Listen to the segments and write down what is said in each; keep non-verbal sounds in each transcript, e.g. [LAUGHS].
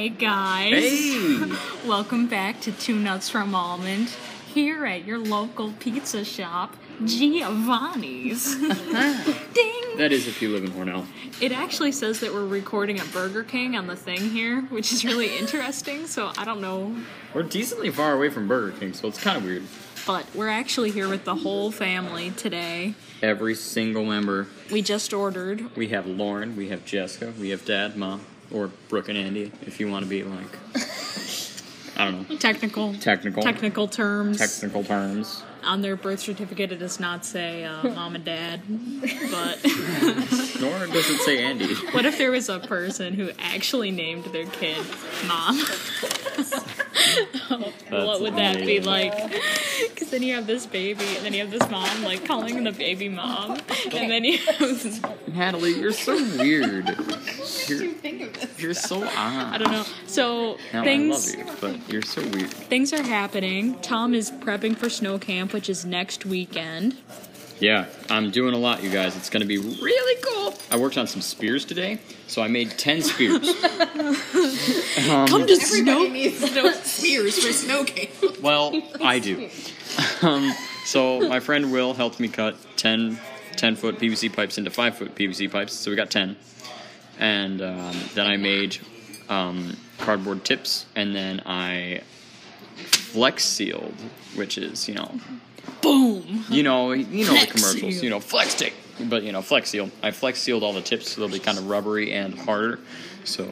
Hey guys. Hey! [LAUGHS] Welcome back to Two Nuts from Almond here at your local pizza shop, Giovanni's. [LAUGHS] Ding! That is if you live in Hornell. It actually says that we're recording at Burger King on the thing here, which is really [LAUGHS] interesting, so I don't know. We're decently far away from Burger King, so it's kind of weird. But we're actually here with the whole family today. Every single member. We just ordered. We have Lauren, we have Jessica, we have Dad, Mom, or Brooke and Andy, if you want to be like, I don't know, Technical. technical. Technical terms. Technical terms. On their birth certificate, it does not say uh, mom and dad. But [LAUGHS] Nor does it say Andy. [LAUGHS] what if there was a person who actually named their kid mom? [LAUGHS] what would that be amazing. like? Because then you have this baby, and then you have this mom like calling the baby mom, and then you have, [LAUGHS] Natalie, you're so weird. You're, you think of this? you're so odd. I don't know. So No, things I love you, but you're so weird. things are happening. Tom is prepping for snow camp, which is next weekend. Yeah, I'm doing a lot, you guys. It's going to be really cool. I worked on some spears today, so I made 10 spears. [LAUGHS] Um, Come to Everybody snow. needs snow spears for snow camp. [LAUGHS] Well, I do. [LAUGHS] Um, so my friend Will helped me cut 10, 10 foot PVC pipes into 5 foot PVC pipes, so we got 10. And um, then I made um, cardboard tips, and then I flex sealed, which is, you know, Boom. you know, you know the commercials, seal. you know, flex tape. But you know, flex seal. I flex sealed all the tips, so they'll be kind of rubbery and harder, so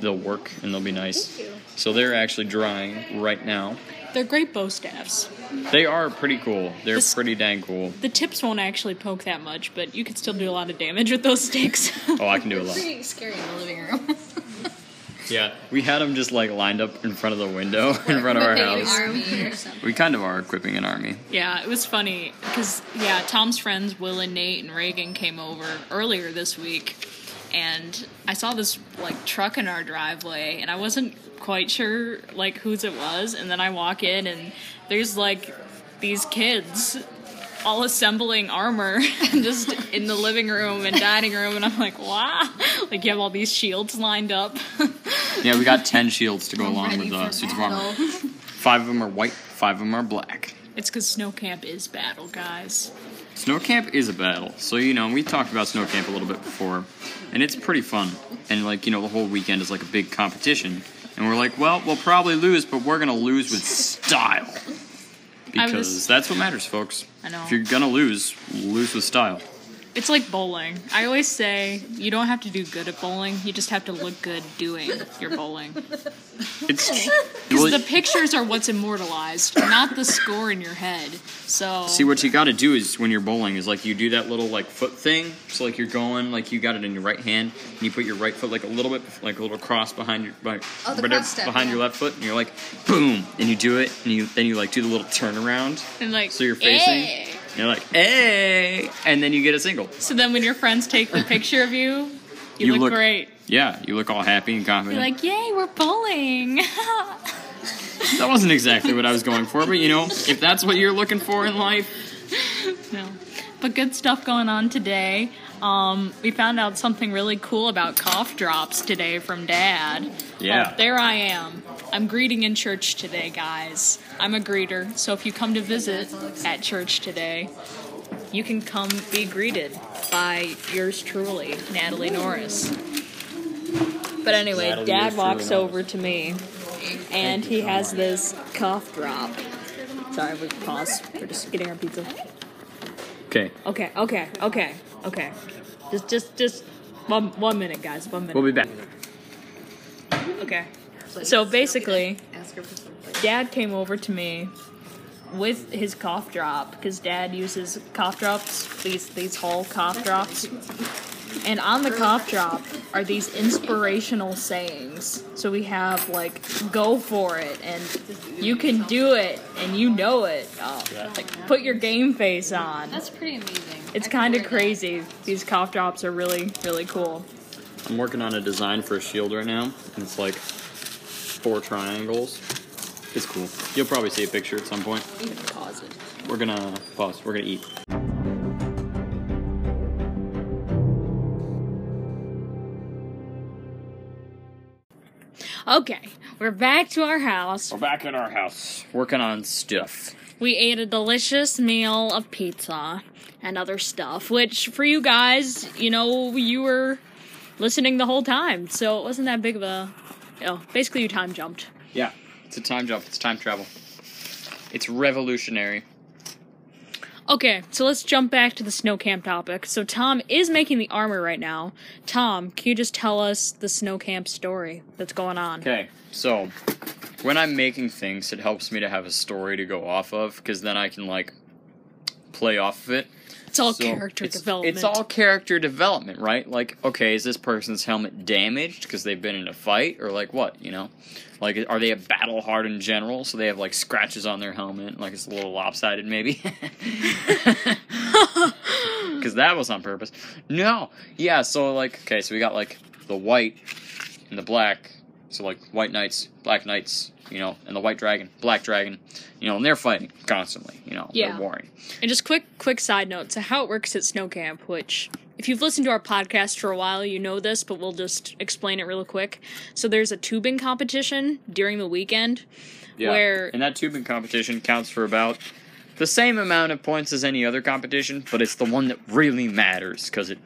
they'll work and they'll be nice. So they're actually drying right now. They're great bow staffs. They are pretty cool. They're This- pretty dang cool. The tips won't actually poke that much, but you could still do a lot of damage with those sticks. Oh, I can do a lot. Pretty scary in the living room. [LAUGHS] [LAUGHS] Yeah, we had them just like lined up in front of the window [LAUGHS] in front of our house. army or something. [LAUGHS] We kind of are equipping an army. yeah, it was funny because yeah, Tom's friends Will and Nate and Reagan came over earlier this week, and I saw this like truck in our driveway, and I wasn't quite sure like whose it was, and then I walk in and there's like these kids all assembling armor just in the living room and dining room and I'm like, wow. Like you have all these shields lined up. Yeah, we got ten shields to go along with uh, for suits of armor. Five of them are white, five of them are black. It's because snow camp is battle, guys. Snow camp is a battle. So, you know, we talked about snow camp a little bit before, and it's pretty fun. And, like, you know, the whole weekend is like a big competition. And we're like, well, we'll probably lose, but we're going to lose with style. Because was- that's what matters, folks. I know. If you're going to lose, lose with style. It's like bowling. I always say you don't have to do good at bowling. You just have to look good doing your bowling. It's. [LAUGHS] Because well, the pictures are what's immortalized, not the score in your head. So See what you got to do is when you're bowling is like you do that little like foot thing. So like you're going like you got it in your right hand and you put your right foot like a little bit like a little cross behind your like, Oh, right cross step, behind yeah. your left foot and you're like boom and you do it and you then you like do the little turnaround and like so you're facing "Eh." And you're like hey and then you get a single. So then when your friends take the picture of you, you, You look, look- great. Yeah, you look all happy and confident. You're like, yay, we're bowling. [LAUGHS] that wasn't exactly what I was going for, but you know if that's what you're looking for in life, no. But good stuff going on today. Um, we found out something really cool about cough drops today from Dad. Yeah. Oh, there I am. I'm greeting in church today, guys. I'm a greeter, so if you come to visit at church today, you can come be greeted by yours truly, Natalie Norris. But anyway, Natalie, Dad walks over to me, and he has this cough drop. Sorry, we pause. We're just getting our pizza. okay, Okay, okay, okay, okay. Just, just, just one, one minute, guys. One minute. we'll be back. Okay. So basically, Ask her for something. Dad came over to me with his cough drop because Dad uses cough drops, these these whole cough drops. And on the cough drop are these inspirational sayings. So we have like "Go for it" and "You can do it" and "You know it." Oh, like put your game face on. That's pretty amazing. It's kind of prefer that. crazy. These cough drops are really really cool. I'm working on a design for a shield right now, and it's like four triangles. It's cool. You'll probably see a picture at some point. Even pause it. We're gonna pause. We're gonna eat. Okay, we're back to our house. We're back in our house working on stuff. We ate a delicious meal of pizza and other stuff, which for you guys, you know, you were listening the whole time, so it wasn't that big of a. You know, basically, you time jumped. Yeah, it's a time jump. It's time travel. It's revolutionary. Okay, so let's jump back to the snow camp topic. So Tom is making the armor right now. Tom, can you just tell us the snow camp story that's going on? Okay, so when I'm making things, it helps me to have a story to go off of because then I can like play off of it. It's all So character it's, development. It's all character development, right? Like, okay, is this person's helmet damaged because they've been in a fight, or like what? You know, like are they a battle hardened in general, so they have like scratches on their helmet, like it's a little lopsided, maybe? [LAUGHS] [LAUGHS] Because that was on purpose. No, yeah. So like, okay, so we got like the white and the black. So like white knights, black knights, you know, and the white dragon, black dragon, you know, and they're fighting constantly. You know, Yeah. they're warring. And just quick, quick side note: so how it works at snow camp, which if you've listened to our podcast for a while, you know this, but we'll just explain it real quick. So there's a tubing competition during the weekend. Yeah. Where- and that tubing competition counts for about the same amount of points as any other competition, but it's the one that really matters because it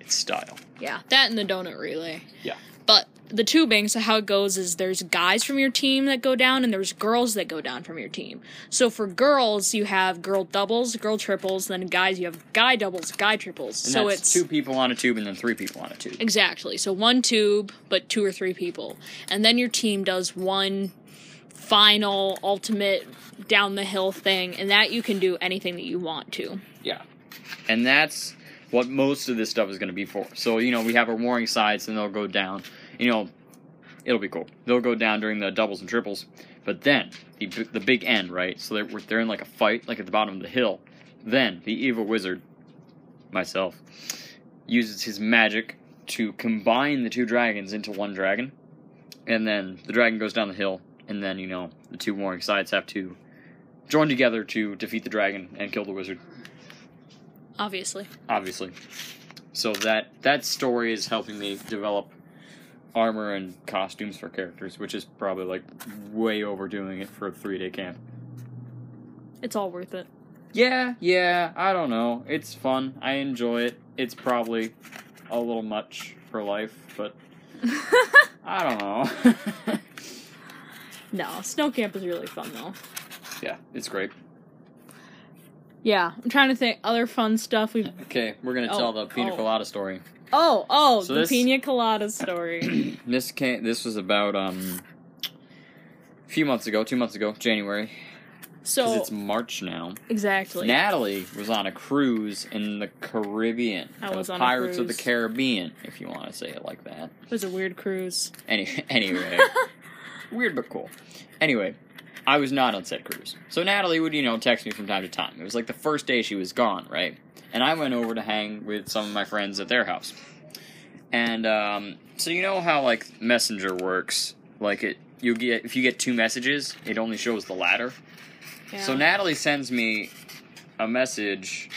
it's style. Yeah, that and the donut relay. Yeah. But the tubing, so how it goes is there's guys from your team that go down and there's girls that go down from your team. So for girls, you have girl doubles, girl triples, then guys you have guy doubles, guy triples. And so that's it's two people on a tube and then three people on a tube. Exactly. So one tube, but two or three people. And then your team does one final ultimate down the hill thing, and that you can do anything that you want to. Yeah. And that's what most of this stuff is going to be for. So, you know, we have our warring sides and they'll go down. You know, it'll be cool. They'll go down during the doubles and triples. But then, the, the big end, right? So they're, they're in like a fight, like at the bottom of the hill. Then, the evil wizard, myself, uses his magic to combine the two dragons into one dragon. And then the dragon goes down the hill. And then, you know, the two warring sides have to join together to defeat the dragon and kill the wizard Obviously. obviously. So that that story is helping me develop armor and costumes for characters, which is probably like way overdoing it for a three day camp. It's all worth it. Yeah, yeah, I don't know. It's fun. I enjoy it. It's probably a little much for life, but [LAUGHS] I don't know. No, snow camp is really fun though. yeah, it's great. Yeah, I'm trying to think other fun stuff we've. Okay, we're gonna Oh, tell the pina oh. colada story. Oh, oh, So the this- pina colada story. [CLEARS THROAT] This came. This was about um a few months ago, two months ago, January. So it's March now. exactly. Natalie was on a cruise in the Caribbean. I was on a Pirates of the. Caribbean, if you want to say it like that. it was a weird cruise. Any, [LAUGHS] anyway, weird but cool. Anyway, I was not on said cruise, so Natalie would you know text me from time to time. It was like the first day she was gone, right? And I went over to hang with some of my friends at their house. And um, so you know how like Messenger works, like it you get if you get two messages, it only shows the latter. Yeah. So Natalie sends me a message,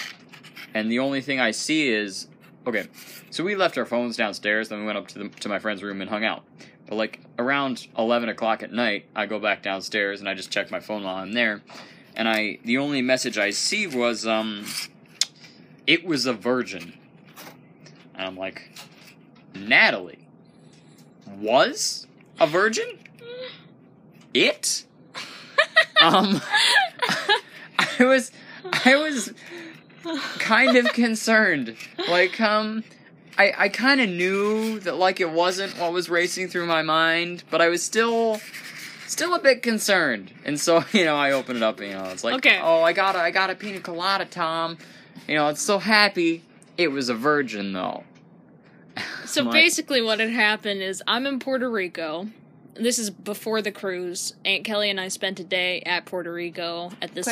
and the only thing I see is okay. So we left our phones downstairs, then we went up to the, to my friend's room and hung out. But like around eleven o'clock at night, I go back downstairs and I just check my phone while I'm there, and I the only message I see was um, it was a virgin, and I'm like, Natalie was a virgin. It um I was I was kind of concerned. Like um I I kind of knew that like it wasn't what was racing through my mind, but I was still still a bit concerned. And so, [LAUGHS] you know, I open it up, you know, it's like, Okay. "Oh, I got a I got a pina colada, Tom." You know, it's so happy. It was a virgin though. So [LAUGHS] like, basically, what had happened is I'm in Puerto Rico. This is before the cruise. Aunt Kelly and I spent a day at Puerto Rico at this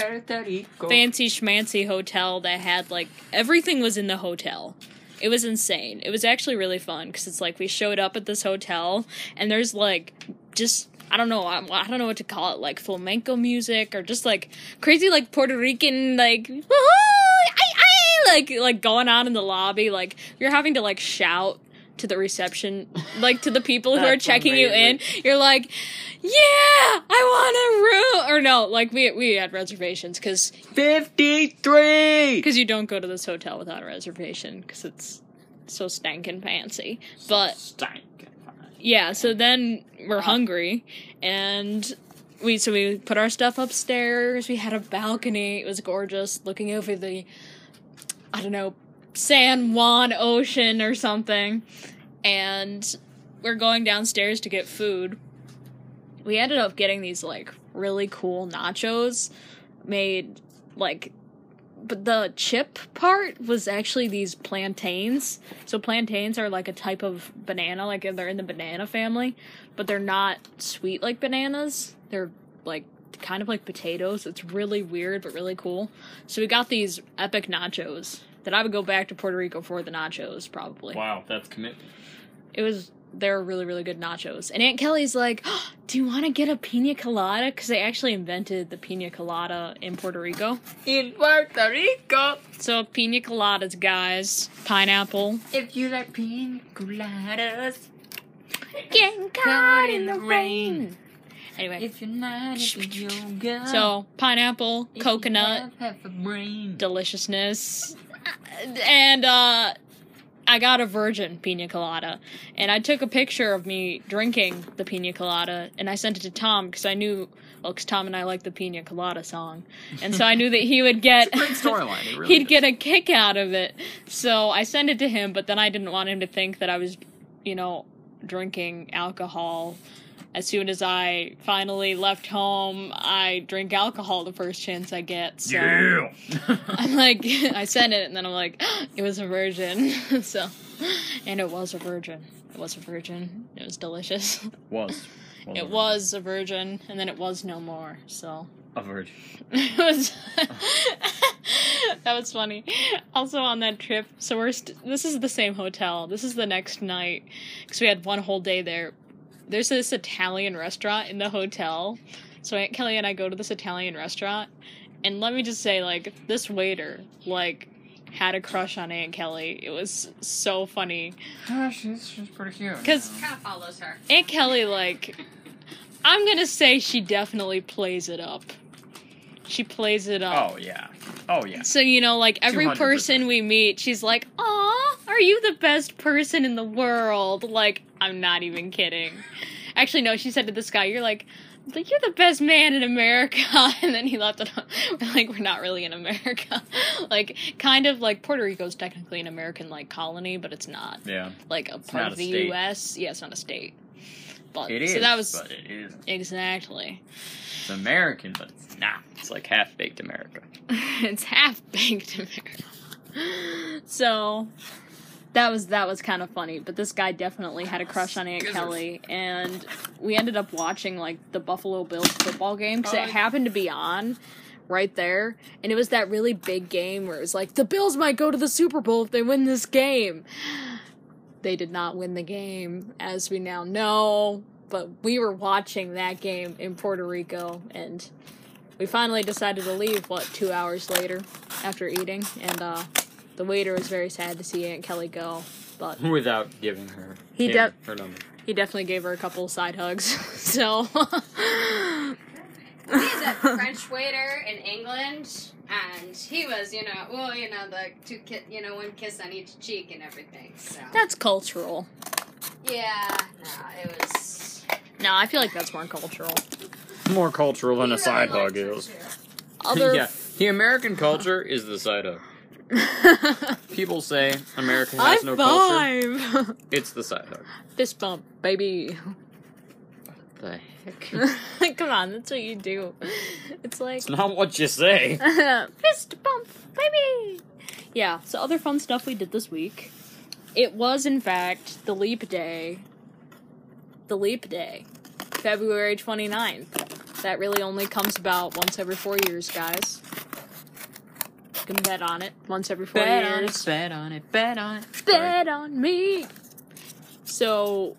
fancy schmancy hotel that had like everything was in the hotel. It was insane. It was actually really fun because it's like we showed up at this hotel and there's like just I don't know I, I don't know what to call it like flamenco music or just like crazy like Puerto Rican like woohoo, ay, ay, like like going on in the lobby like you're having to like shout to the reception, like to the people who [LAUGHS] are checking you in. You're like, yeah, I want a room. Or no, like we we had reservations because Fifty-three. because you don't go to this hotel without a reservation because it's so stankin' fancy. But stank yeah, so then we're hungry and we so we put our stuff upstairs. We had a balcony. It was gorgeous looking over the I don't know, San Juan Ocean or something. And we're going downstairs to get food. We ended up getting these like really cool nachos made like but the chip part was actually these plantains. So plantains are like a type of banana, like they're in the banana family, but they're not sweet like bananas. They're like kind of like potatoes. It's really weird but really cool. So we got these epic nachos that I would go back to Puerto Rico for the nachos probably. Wow, that's commitment. It was they're really really good nachos. And Aunt Kelly's like, oh, "Do you want to get a pina colada?" Because they actually invented the pina colada in Puerto Rico. In Puerto Rico, So pina coladas, guys. Pineapple. if you like pina coladas, Getting caught in the rain. Anyway, if you're not into [LAUGHS] yoga, so pineapple, if coconut, have half a brain. deliciousness, and uh, I got a virgin pina colada, and I took a picture of me drinking the pina colada, and I sent it to Tom because I knew, well, because Tom and I like the pina colada song, and so I knew that he would get Great storyline. Really [LAUGHS] he'd is. get a kick out of it. So I sent it to him, but then I didn't want him to think that I was, you know, drinking alcohol. As soon as I finally left home, I drink alcohol the first chance I get. So Yeah. I'm like, [LAUGHS] I sent it, and then I'm like, [GASPS] it was a virgin. [LAUGHS] so, and it was a virgin. It was a virgin. It was delicious. [LAUGHS] was. It was a virgin, and then it was no more. So a virgin. it was that was funny. Also on that trip, so we're st- this is the same hotel. This is the next night because we had one whole day there. There's this Italian restaurant in the hotel, so Aunt Kelly and I go to this Italian restaurant, and let me just say, like this waiter, like had a crush on Aunt Kelly. It was so funny Oh, she's she's pretty cute. because Kind of follows her. Aunt Kelly, like, I'm gonna say she definitely plays it up. She plays it up. Oh yeah. Oh yeah. So you know, like every 200%. person we meet, she's like, "Aw, are you the best person in the world?" Like, I'm not even kidding. Actually, no, she said to this guy, "You're like, like you're the best man in America," [LAUGHS] and then he left it. Like, we're not really in America. [LAUGHS] like, kind of like Puerto Rico's technically an American like colony, but it's not Yeah. like a part of the state. U.S. Yeah, it's not a state. But It is. so that was But it is. exactly. It's American, but it's not. It's like half baked America. [LAUGHS] it's half baked America. So that was that was kind of funny, but this guy definitely had a crush on Aunt. Kelly, and we ended up watching like the Buffalo Bills football game because Oh, it happened to be on right there, and it was that really big game where it was like the Bills might go to the Super Bowl if they win this game. They did not win the game, as we now know, but we were watching that game in Puerto Rico, and we finally decided to leave what two hours later after eating and uh the waiter was very sad to see aunt kelly go but [LAUGHS] Without giving her He him def- her number. he definitely gave her a couple side hugs [LAUGHS] so He's a [LAUGHS] French waiter in England, and he was, you know, well, you know, the two ki- you know, one kiss on each cheek and everything. So that's cultural yeah, no, it was. no i feel like that's more cultural More cultural than a He side hug is. other yeah. The American culture is the side hug. [LAUGHS] People say America has no culture. five [LAUGHS] It's the side hug. fist bump baby The heck? [LAUGHS] come on that's what you do it's like It's not what you say. Fist bump, baby. Yeah. So other fun stuff we did this week. It was in fact the leap day. The leap day, February 29th. That really only comes about once every four years, guys. You can bet on it. Once every four years. bet on it, bet on it. Bet on me. So,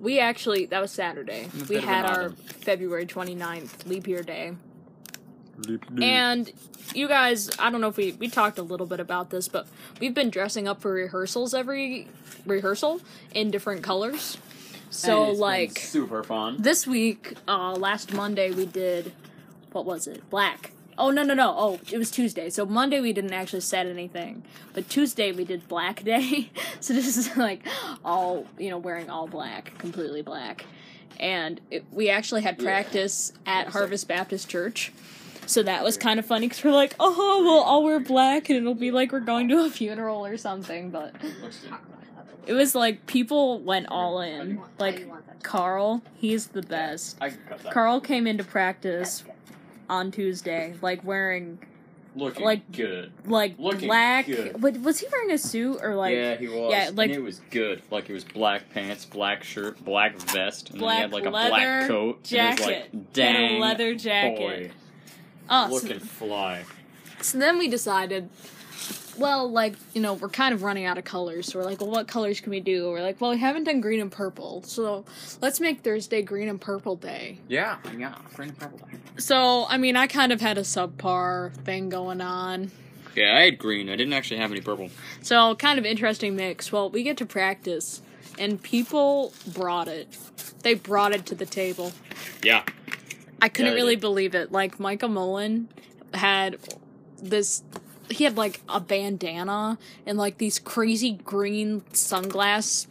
we actually, that was Saturday. We had our autumn. February 29th leap year day. And you guys, I don't know if we we talked a little bit about this, but we've been dressing up for rehearsals every rehearsal in different colors. So like super fun. this week, uh last Monday we did what was it? Black. Oh no no no. Oh, it was Tuesday. So Monday we didn't actually set anything. But Tuesday we did Black Day. [LAUGHS] so this is like all, you know, wearing all black, completely black. And it, we actually had practice at Harvest Baptist Church. So that was kind of funny because we're like, oh, we'll all wear black and it'll be like we're going to a funeral or something. But [LAUGHS] it was like people went all in. Like Carl, he's the best. I can cut that. Carl came into practice on Tuesday, like wearing looking like- good. like Looking black. good. But was he wearing a suit or like yeah, he was. yeah, like- and it was good. Like it was black pants, black shirt, black vest, and Black then he had like a leather black coat. And jacket it was and a dang, leather jacket. boy, oh, so, looking fly. so then we decided. Well, like you know, we're kind of running out of colors. So we're like, well, what colors can we do? We're like, well, we haven't done green and purple, so let's make Thursday green and purple day. Yeah, yeah, green and purple. Day. So I mean, I kind of had a subpar thing going on. Yeah, I had green. I didn't actually have any purple. So kind of interesting mix. Well, we get to practice, and people brought it. They brought it to the table. Yeah, I couldn't Yeah, really did. believe it. Like Micah Mullen had this. He had like a bandana and like these crazy green sunglass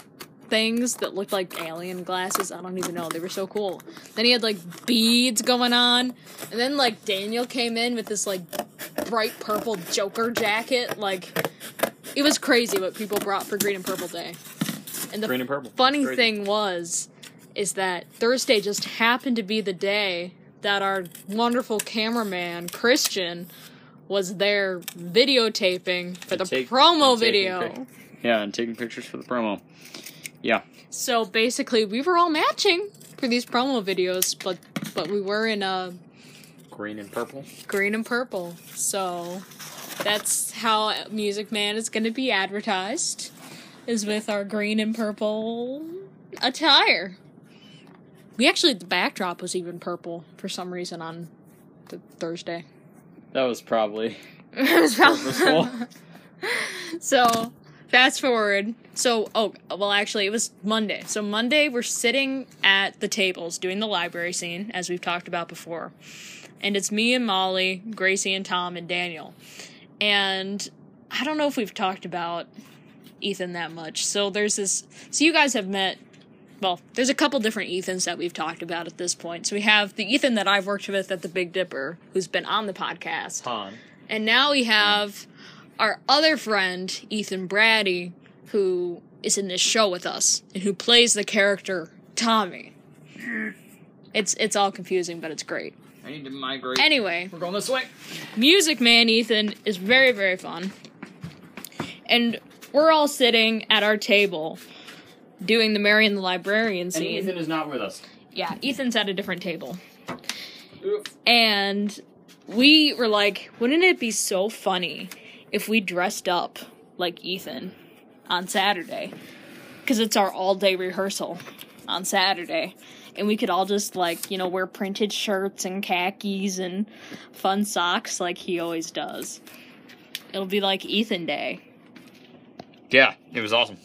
things that looked like alien glasses. I don't even know. They were so cool. Then he had like beads going on, and then like Daniel came in with this like bright purple Joker jacket. Like it was crazy what people brought for Green and Purple Day. And the green and purple. funny Crazy. thing was is that Thursday just happened to be the day that our wonderful cameraman Christian was there videotaping for the Take- promo video. pic- Yeah, and taking pictures for the promo. Yeah, So basically, we were all matching for these promo videos, but but we were in a green and purple. green and purple. So that's how Music Man is going to be advertised is with our green and purple attire. We actually the backdrop was even purple for some reason on the Thursday. That was probably [LAUGHS] it was probably- [LAUGHS] so fast forward. So oh well, actually it was Monday. So Monday we're sitting at the tables doing the library scene as we've talked about before, and it's me and Molly, Gracie and Tom and Daniel, and I don't know if we've talked about Ethan that much. So there's this. So you guys have met. Well, there's a couple different Ethans that we've talked about at this point. So we have the Ethan that I've worked with at the Big Dipper, who's been on the podcast. Han. And now we have our other friend, Ethan Brady, who is in this show with us and who plays the character Tommy. It's it's all confusing, but it's great. I need to migrate. Anyway, We're going this way. Music Man Ethan is very, very fun. And we're all sitting at our table doing the Marion the Librarian And scene. Ethan is not with us. Yeah, Ethan's at a different table. And we were like, wouldn't it be so funny if we dressed up like Ethan on Saturday? Because it's our all day rehearsal on Saturday. And we could all just, like, you know, wear printed shirts and khakis and fun socks like he always does. It'll be like Ethan Day. Yeah, it was awesome.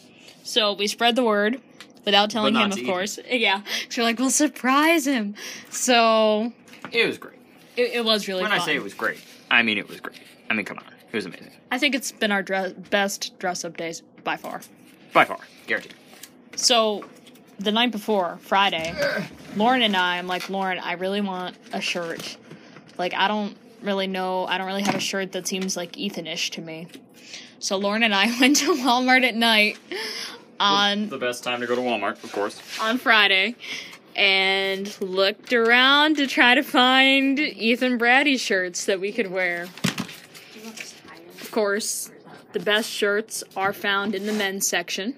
So we spread the word without telling him, of course. [LAUGHS] Yeah. So we're like, we'll surprise him. So It was great. it, it was really when fun. I say it was great, I mean it was great. I mean, come on, it was amazing I think it's been our dress, best dress up days by far. by far, guaranteed. So the night before, Friday, Lauren and I, I'm like, Lauren, I really want a shirt. Like, I don't really know, I don't really have a shirt that seems like Ethanish to me. So Lauren and I [LAUGHS] went to Walmart at night on the best time to go to Walmart, of course. on Friday and looked around to try to find Ethan Brady shirts that we could wear. Of course, the best shirts are found in the men's section.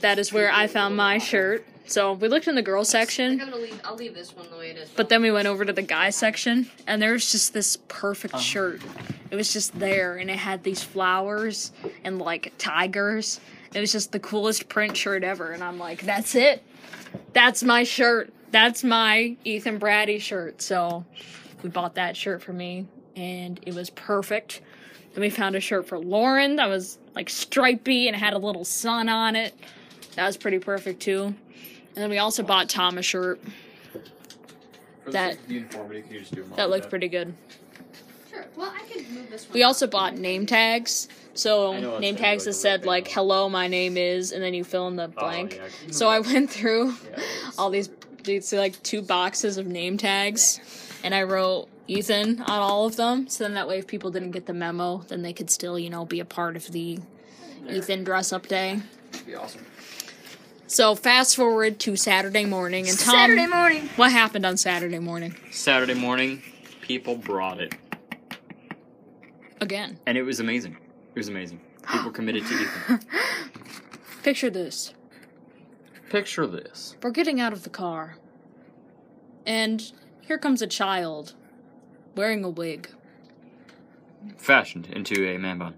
That is where I found my shirt. So we looked in the girls section, I'm gonna leave. I'll leave this one the way it is. but then we went over to the guys section, and there was just this perfect uh-huh. shirt. It was just there, and it had these flowers and like tigers. It was just the coolest print shirt ever, and I'm like, that's it. That's my shirt. That's my Ethan Brady shirt. So we bought that shirt for me, and it was perfect. Then we found a shirt for Lauren that was like stripy and had a little sun on it. That was pretty perfect too. And then we also bought Tom a shirt For That- the uniformity, can you just do them all that like looked pretty good. Sure. Well, I could move this one. We also bought name tags. So I know um, it's name gonna tags like that said red like band. "Hello, my name is," and then you fill in the Oh, blank. yeah. So I went through Yeah, [LAUGHS] it's- all these these like two boxes of name tags, and I wrote Ethan on all of them. So then that way, if people didn't get the memo, then they could still you know be a part of the Ethan dress up day. It'd be awesome. So fast forward to Saturday morning, and Tom, Saturday morning. what happened on Saturday morning Saturday morning, people brought it, again? and it was amazing. It was amazing. People [GASPS] committed to Ethan. Picture this. Picture this. We're getting out of the car. And here comes a child wearing a wig. Fashioned into a man bun.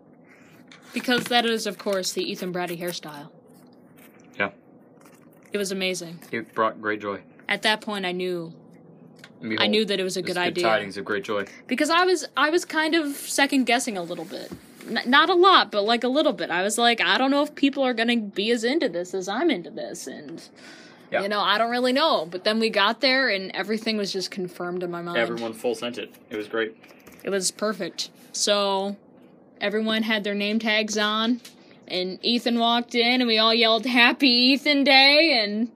Because that is, of course, the Ethan Brady hairstyle. It was amazing. It brought great joy. At that point, I knew And I knew that it was a this good idea tidings of great joy. because I was I was kind of second guessing a little bit. N- not a lot, but like a little bit. I was like, I don't know if people are gonna be as into this as I'm into this, and Yeah. you know, I don't really know. But then we got there, and everything was just confirmed in my mind. Everyone full sent it. It was great. It was perfect. So everyone had their name tags on, and Ethan walked in, and we all yelled "Happy Ethan Day!" and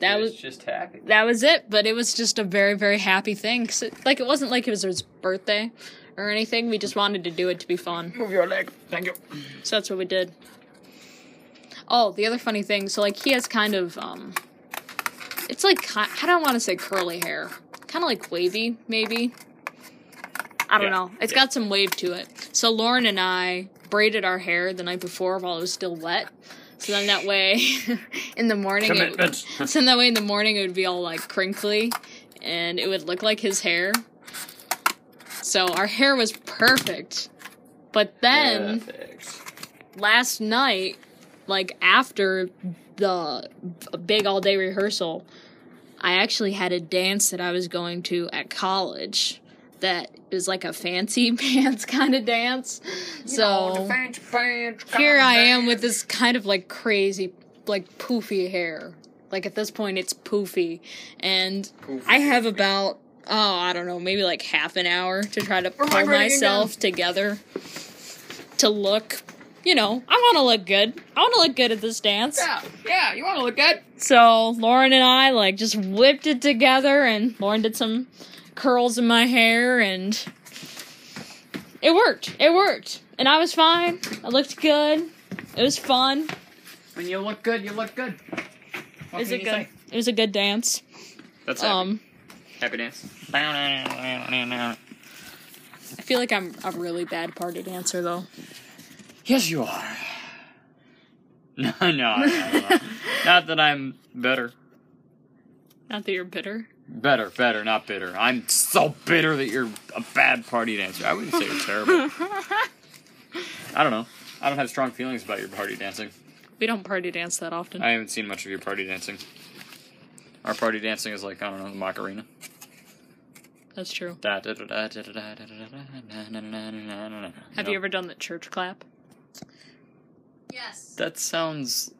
that It was just happy. that was it. But it was just a very very happy thing. 'Cause it- like it wasn't like it was his birthday or anything. We just wanted to do it to be fun. Move your leg. Thank you. So that's what we did. Oh, the other funny thing. So like he has kind of um, it's like I don't want to say curly hair, kind of like wavy maybe. I don't Yeah, know. It's yeah. got some wave to it. So Lauren and I braided our hair the night before while it was still wet. So then that way, [LAUGHS] in the morning, it, [LAUGHS] so that way in the morning it would be all like crinkly, and it would look like his hair. So our hair was perfect. But then Perfect. last night, like after the big all day rehearsal, I actually had a dance that I was going to at college that is like a fancy [LAUGHS] pants kind of dance. So here I am with this kind of like crazy, like poofy hair. Like at this point, it's poofy, and I have about oh I don't know maybe like half an hour to try to pull myself together to look. You know, I want to look good. I want to look good at this dance. Yeah, yeah, you want to look good? So Lauren and I like just whipped it together, and Lauren did some curls in my hair, and it worked. It worked, and I was fine. I looked good. It was fun. When you look good, you look good. What Is it you good? say? It was a good dance. That's happy. Um, happy dance. I feel like I'm a really bad party dancer though. Yes, you are. [LAUGHS] No, no, no, no. [LAUGHS] not that I'm better. Not that you're bitter. Better, better, not bitter. I'm so bitter that you're a bad party dancer. I wouldn't say you're terrible. I don't know. I don't have strong feelings about your party dancing. We don't party dance that often. I haven't seen much of your party dancing. Our party dancing is like I don't know the Macarena. That's true. Have Have you ever done the church clap? Yes. That sounds.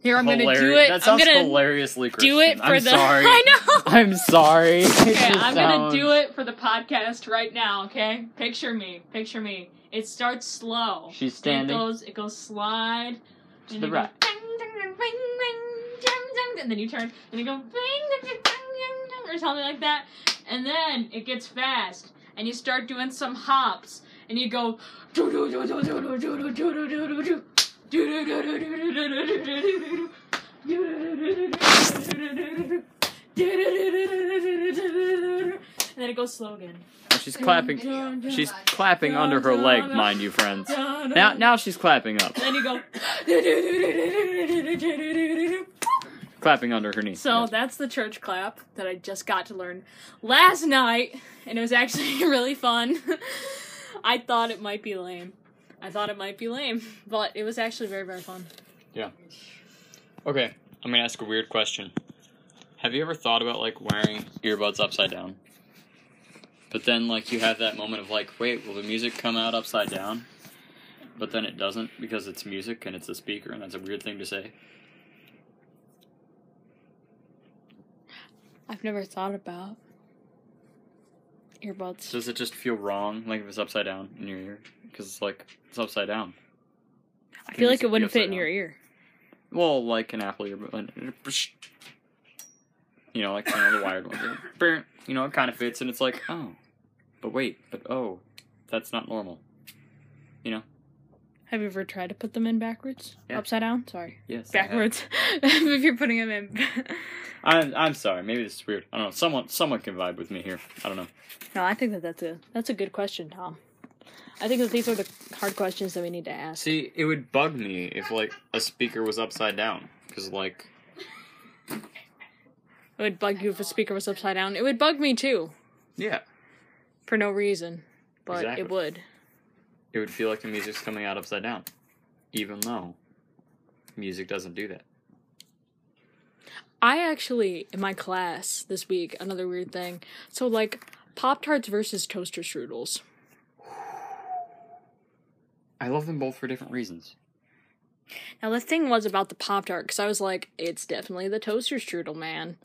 Here, I'm gonna do it. That I'm gonna hilariously Christian. do it for I'm the. Sorry. I know. I'm sorry. Okay, I'm gonna do it for the podcast right now. Okay, picture me. Picture me. It starts slow. She's standing. It goes. It goes slide. To and the right. Goes, ding, ding, ding, ring, ring, ding, ding, and then you turn and you go ring, ding, ding, ding, ding, ding, or something like that. And then it gets fast, and you start doing some hops, and you go. And then it goes slow again. And she's clapping. She's clapping under her leg, mind you, friends. Now, now she's clapping up. And then you go. clapping under her knee. So yes. that's the church clap that I just got to learn last night, and it was actually [LAUGHS] really fun. [LAUGHS] I thought it might be lame. I thought it might be lame, [LAUGHS] but it was actually very, very fun. Yeah. Okay, I'm gonna ask a weird question. Have you ever thought about like wearing earbuds upside down? But then, like, you have that moment of like, wait, will the music come out upside down? But then it doesn't because it's music and it's a speaker, and that's a weird thing to say. I've never thought about earbuds. Does it just feel wrong, like if it's upside down in your ear? Because it's like it's upside down. I feel like it wouldn't fit in your ear. Well, like an Apple earbud. You know, like you know, the wired ones. You know, it kind of fits, and it's like, oh, but wait, but oh, that's not normal. You know. Have you ever tried to put them in backwards? Yeah. Upside down? Sorry. Yes, Backwards. [LAUGHS] if you're putting them in. [LAUGHS] I'm I'm sorry. Maybe this is weird. I don't know. Someone someone can vibe with me here. I don't know. no, I think that that's a that's a good question, Tom. I think that these are the hard questions that we need to ask. See, it would bug me if like a speaker was upside down, because like It would bug you if a speaker was upside down. It would bug me too, yeah, for no reason, but Exactly. it would. it would feel like the music's coming out upside down, even though music doesn't do that. I actually, in my class this week, another weird thing. So, like, Pop Tarts versus Toaster Strudels. I love them both for different reasons. Now, the thing was about the Pop Tart, because I was like, it's definitely the Toaster Strudel, man.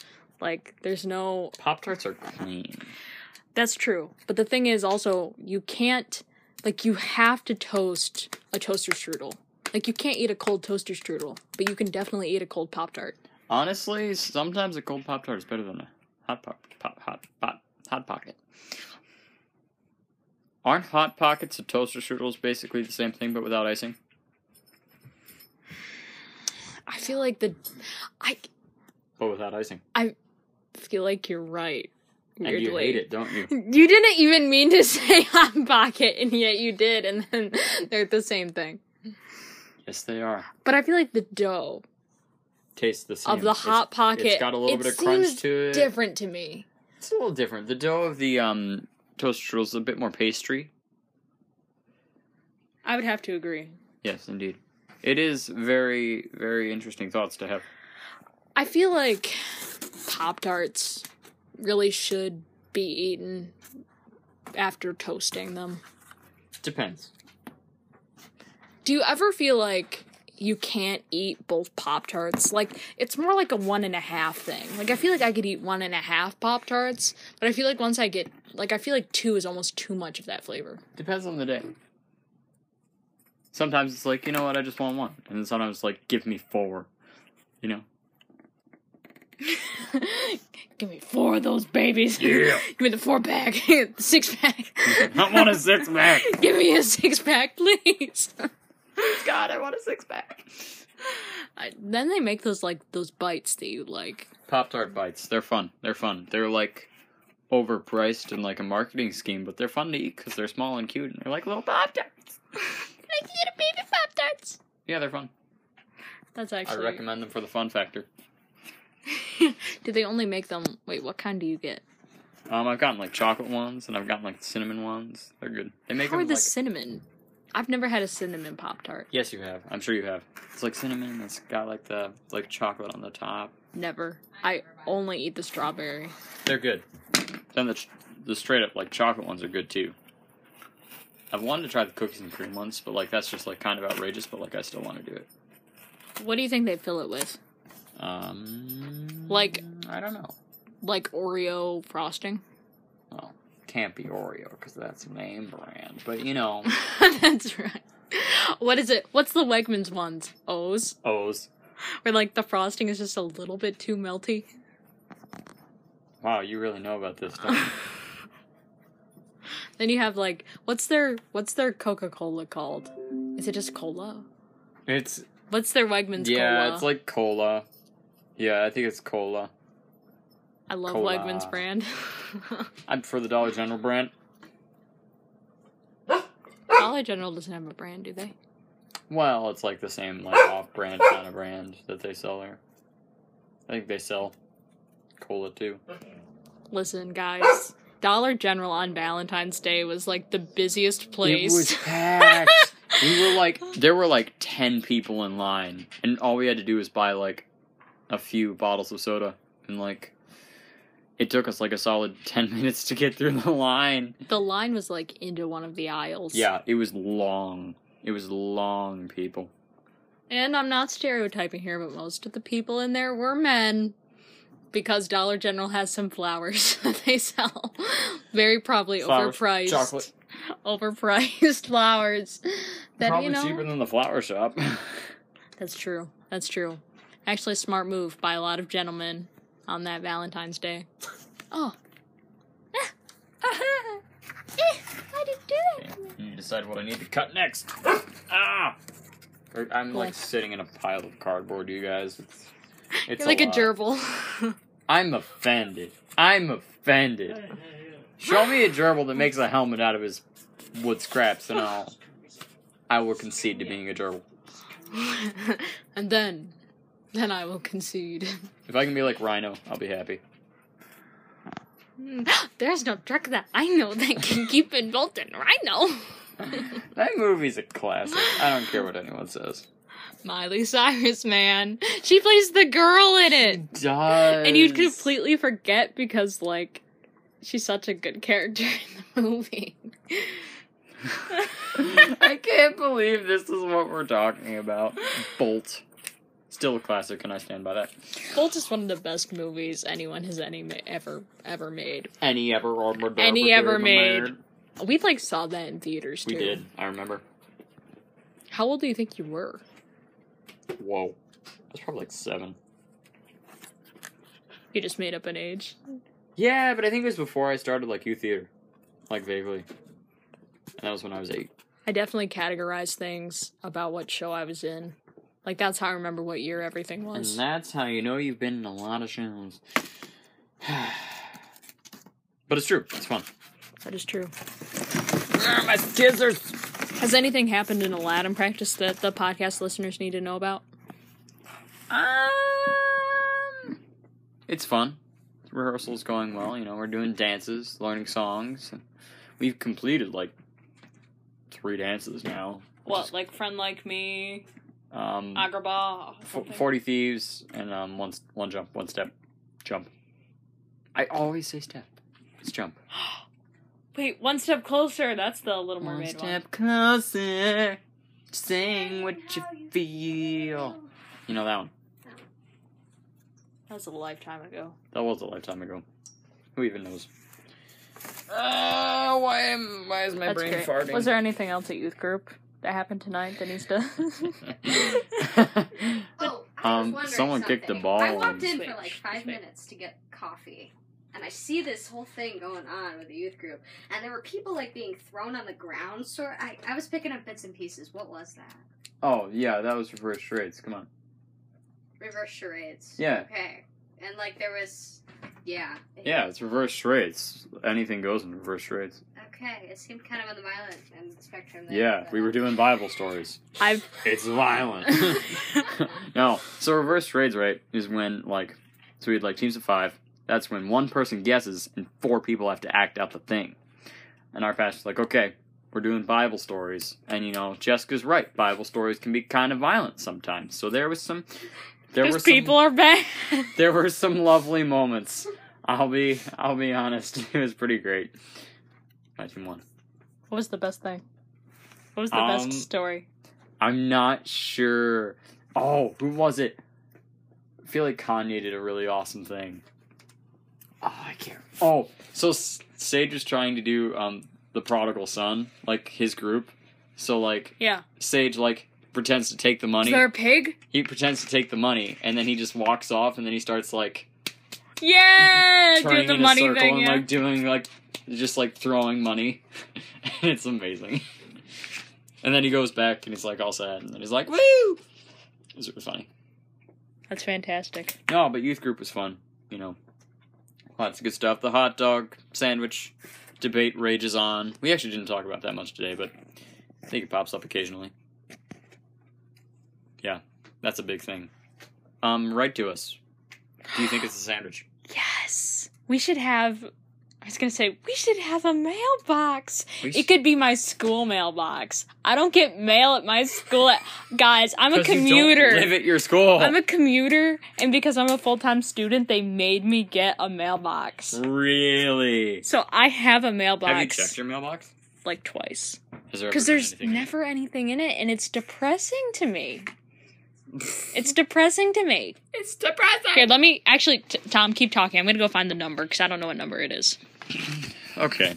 Like, there's no. Pop tarts are clean. That's true. But the thing is also, you can't. Like, you have to toast a toaster strudel. Like, you can't eat a cold toaster strudel, but you can definitely eat a cold Pop Tart. Honestly, sometimes a cold pop tart is better than a hot pop, pop hot hot hot pocket. Aren't hot pockets and toaster strudels basically the same thing but without icing? I feel like the. I But without icing. I feel like you're right. And you hate it, don't you? You didn't even mean to [LAUGHS] say hot pocket, and yet you did, and then they're the same thing. Yes, they are. But I feel like the dough Tastes the same. of the It's- hot pocket It's got a little it bit of crunch to it. different to me. It's a little different. The dough of the um toast strudel is a bit more pastry. I would have to agree. Yes, indeed. It is very, very interesting thoughts to have. I feel like Pop Tarts really should be eaten after toasting them. Depends. Do you ever feel like you can't eat both Pop Tarts? Like, it's more like a one and a half thing. Like, I feel like I could eat one and a half Pop Tarts, but I feel like once I get, like, I feel like two is almost too much of that flavor. Depends on the day. Sometimes it's like, you know what, I just want one. And then sometimes it's like, give me four. You know? [LAUGHS] Give me four of those babies. Yeah. [LAUGHS] Give me the four pack, [LAUGHS] six pack. I want a six pack. Give me a six pack, please. God, I want a six pack. I, then they make those like those bites that you like. Pop Tart bites. They're fun. They're fun. They're like overpriced and like a marketing scheme, but they're fun to eat because they're small and cute and they're like little Pop Tarts. [LAUGHS] I get a baby pop tarts. Yeah, they're fun. That's actually. I recommend them for the fun factor. [LAUGHS] Do they only make them? Wait, what kind do you get? Um, I've gotten like chocolate ones and I've gotten like cinnamon ones. They're good. They make How are them the like. cinnamon? I've never had a cinnamon pop tart. Yes, you have. I'm sure you have. It's like cinnamon. It's got like the like chocolate on the top. Never. I only eat the strawberry. They're good. Then the the straight up like chocolate ones are good too. I've wanted to try the cookies and cream ones, but like that's just like kind of outrageous. But like I still want to do it. What do you think they fill it with? Um, Like- I don't know. Like Oreo frosting? Well, can't be Oreo because that's name brand. But you know, [LAUGHS] That's right. What is it? What's the Wegmans ones? O's? O's. Where like the frosting is just a little bit too melty. Wow, you really know about this stuff. [LAUGHS] Then you have like what's their what's their Coca Cola called? Is it just cola? it's What's their Wegmans yeah, cola? it's like cola. Yeah, I think it's cola. I love cola. Wegmans brand. [LAUGHS] I'm for the Dollar General brand. Dollar General doesn't have a brand, do they? Well, it's like the same like off-brand kind of brand that they sell there. I think they sell cola too. Listen, guys. Dollar General on Valentine's Day was like the busiest place. It was packed. [LAUGHS] we were like, there were like ten people in line, and all we had to do was buy like a few bottles of soda, and like, it took us like a solid [LAUGHS] 10 minutes to get through the line. The line was like into one of the aisles. Yeah, it was long. It was long, people. And I'm not stereotyping here, but most of the people in there were men. Because Dollar General has some flowers [LAUGHS] that they sell. Very probably Flowers, overpriced. chocolate. [LAUGHS] Overpriced flowers. That Probably you know. cheaper than the flower shop. That's true. That's true. Actually, a smart move by a lot of gentlemen on that Valentine's Day. [LAUGHS] Oh. Why did you do that? you decide what I need to cut next. [LAUGHS] ah! Or- I'm like Cool. sitting in a pile of cardboard, you guys. It's, it's You're like a, lot. gerbil. [LAUGHS] I'm offended. I'm offended. Show me a gerbil that makes a helmet out of his wood scraps, and I'll, I will concede to being a gerbil. and then, then I will concede. If I can be like Rhino, I'll be happy. Hmm. [GASPS] There's no truck that I know that can [LAUGHS] keep it in Rhino. [LAUGHS] That movie's a classic. I don't care what anyone says. Miley Cyrus, man. She plays the girl in it. Does And you'd completely forget because, like, she's such a good character in the movie. [LAUGHS] I can't believe this is what we're talking about. Bolt. Still a classic, and I stand by that. Bolt is one of the best movies anyone has any ma- ever ever made. Any ever or Any ever made. We like saw that in theaters too. We did. I remember. How old do you think you were? Whoa. I was probably like seven. You just made up an age. Yeah, but I think it was before I started like youth theater, like vaguely. And that was when I was eight. I definitely categorized things about what show I was in. Like that's how I remember what year everything was. And that's how you know you've been in a lot of shows. [SIGHS] but it's true. It's fun. That is true. my scissors. Has anything happened in Aladdin practice that the podcast listeners need to know about? Um, it's fun. Rehearsal's going well. You know, we're doing dances, learning songs. We've completed like three dances now. which What, is, like Friend Like Me, um, Agrabah? f- forty thieves and um one one jump, one step, jump. I always say step. It's jump. [GASPS] Wait, one step closer. That's the Little Mermaid one. step closer, sing what you feel. You know that one. That was a lifetime ago. That was a lifetime ago. Who even knows? Uh, why am why is my That's brain great. farting? Was there anything else at youth group that happened tonight that needs to? Oh, I was Um, wondering someone kicked the ball I walked in Switch, for like five switch. minutes to get coffee, and I see this whole thing going on with the youth group, and there were people like being thrown on the ground. So I, I was picking up bits and pieces. What was that? oh yeah, that was reverse charades. Come on. Reverse charades. Yeah. Okay. And like there was, yeah. Yeah, it's reverse charades. Anything goes in reverse charades. Okay, it seemed kind of on the violent end of the spectrum. There, Yeah, but, we were um, doing Bible stories. I've It's violent. [LAUGHS] no, so reverse charades, right, is when like, so we had like teams of five. That's when one person guesses and four people have to act out the thing. And our pastor's like, okay, we're doing Bible stories, and you know Jessica's right. Bible stories can be kind of violent sometimes. So there was some, there were because some, people are bad. there were some lovely moments. I'll be, I'll be honest. [LAUGHS] It was pretty great. My team won. what was the best thing? What was the Um, best story? I'm not sure. Oh, who was it? I feel like Kanye did a really awesome thing. Oh, I can't. Oh, so Sage was trying to do um the prodigal son, like his group. So like Yeah. Sage like pretends to take the money. Is there a pig? He pretends to take the money, and then he just walks off, and then he starts like Yeah, doing the in money a circle thing. and Yeah. like doing like just like throwing money. [LAUGHS] it's amazing. And then he goes back and he's like all sad, and then he's like, "Woo!" It was really funny. That's fantastic. No, but youth group was fun. You know, lots of good stuff. The hot dog sandwich debate rages on. We actually didn't talk about that much today, but I think it pops up occasionally. Yeah, that's a big thing. Um, write to us. Do you think it's a sandwich? [GASPS] Yes. We should have. I was gonna say we should have a mailbox. We It could be my school mailbox. I don't get mail at my school. Guys, I'm a [LAUGHS] 'Cause you don't commuter. live at your school. I'm a commuter, and because I'm a full time student, they made me get a mailbox. really? So I have a mailbox Have you checked your mailbox? like twice. Has there ever Because been there's anything in it? never anything in it, and it's depressing to me. [LAUGHS] It's depressing to me. It's depressing. Here, let me actually, t- Tom, keep talking. I'm gonna go find the number because I don't know what number it is. [CLEARS THROAT] Okay.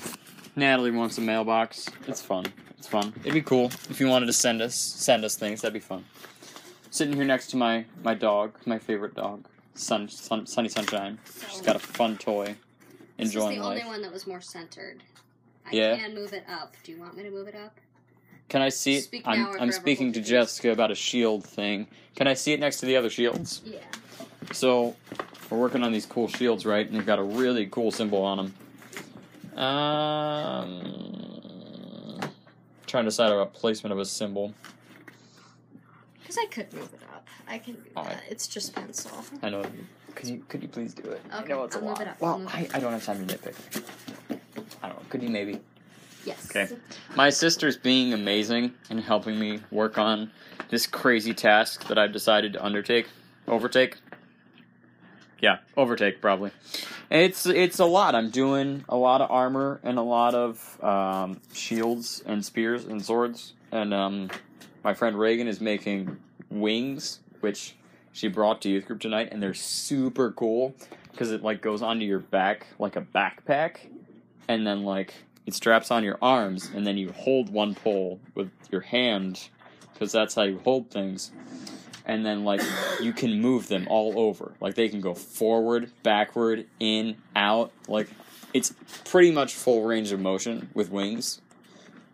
Natalie wants a mailbox. It's fun. It's fun. It'd be cool if you wanted to send us send us things. That'd be fun. Sitting here next to my my dog, my favorite dog, Sun, Sun Sunny Sunshine. She's got a fun toy, This is enjoying the life. only one that was more centered. I Yeah. can move it up. Do you want me to move it up? Can I see it? Speak I'm or I'm speaking to your. Jessica about a shield thing. Can I see it next to the other shields? Yeah. So we're working on these cool shields, right? And they've got a really cool symbol on them. Um, trying to decide about placement of a symbol. Because I could move it up. I can do Alright. that. It's just pencil. I know. Could you could you please do it? I Okay, know it's a I'll move lot. it up, Well, I, I don't have time to nitpick. I don't know. Could you maybe? Yes. Okay. My sister's being amazing and helping me work on this crazy task that I've decided to undertake, overtake. Yeah, overtake probably. It's it's a lot. I'm doing a lot of armor and a lot of um, shields and spears and swords. And um, my friend Reagan is making wings, which she brought to youth group tonight, and they're super cool because it like goes onto your back like a backpack, and then like it straps on your arms, and then you hold one pole with your hand because that's how you hold things. And then like you can move them all over. Like they can go forward, backward, in, out. Like it's pretty much full range of motion with wings.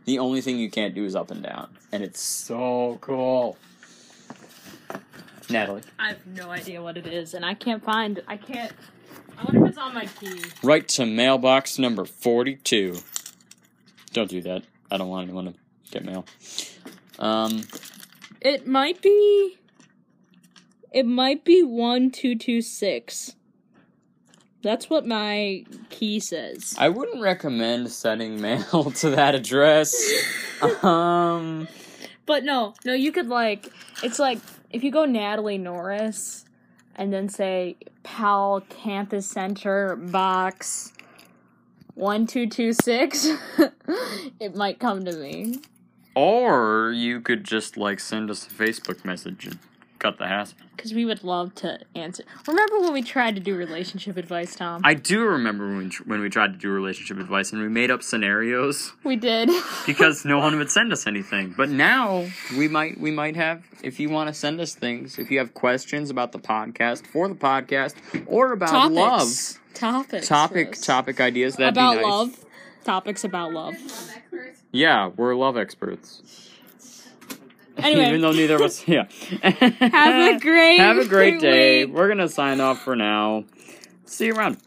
The only thing you can't do is up and down, and it's so cool. Natalie, I have no idea what it is, and I can't find. I can't. I wonder if it's on my key. write to mailbox number forty-two. Don't do that. I don't want anyone to get mail. Um, It might be. It might be one two two six. That's what my key says. I wouldn't recommend sending mail [LAUGHS] to that address. [LAUGHS] um, But no, no, you could like. It's like if you go Natalie Norris, and then say Pal Campus Center box one two two six. [LAUGHS] it might come to me. or you could just like send us a Facebook message and cut the hassle. Because we would love to answer. Remember when we tried to do relationship advice, Tom? I do remember when we, when we tried to do relationship advice and we made up scenarios we did. [LAUGHS] because no one would send us anything. But now we might we might have if you want to send us things, if you have questions about the podcast, for the podcast, or about Topics. love, Topics. topic topic ideas that'd about be nice. love. Topics about love. Yeah, we're love experts. [LAUGHS] Anyway. Even though neither of us, yeah. Have a [LAUGHS] great have a great [LAUGHS] day. week. We're gonna sign off for now. See you around.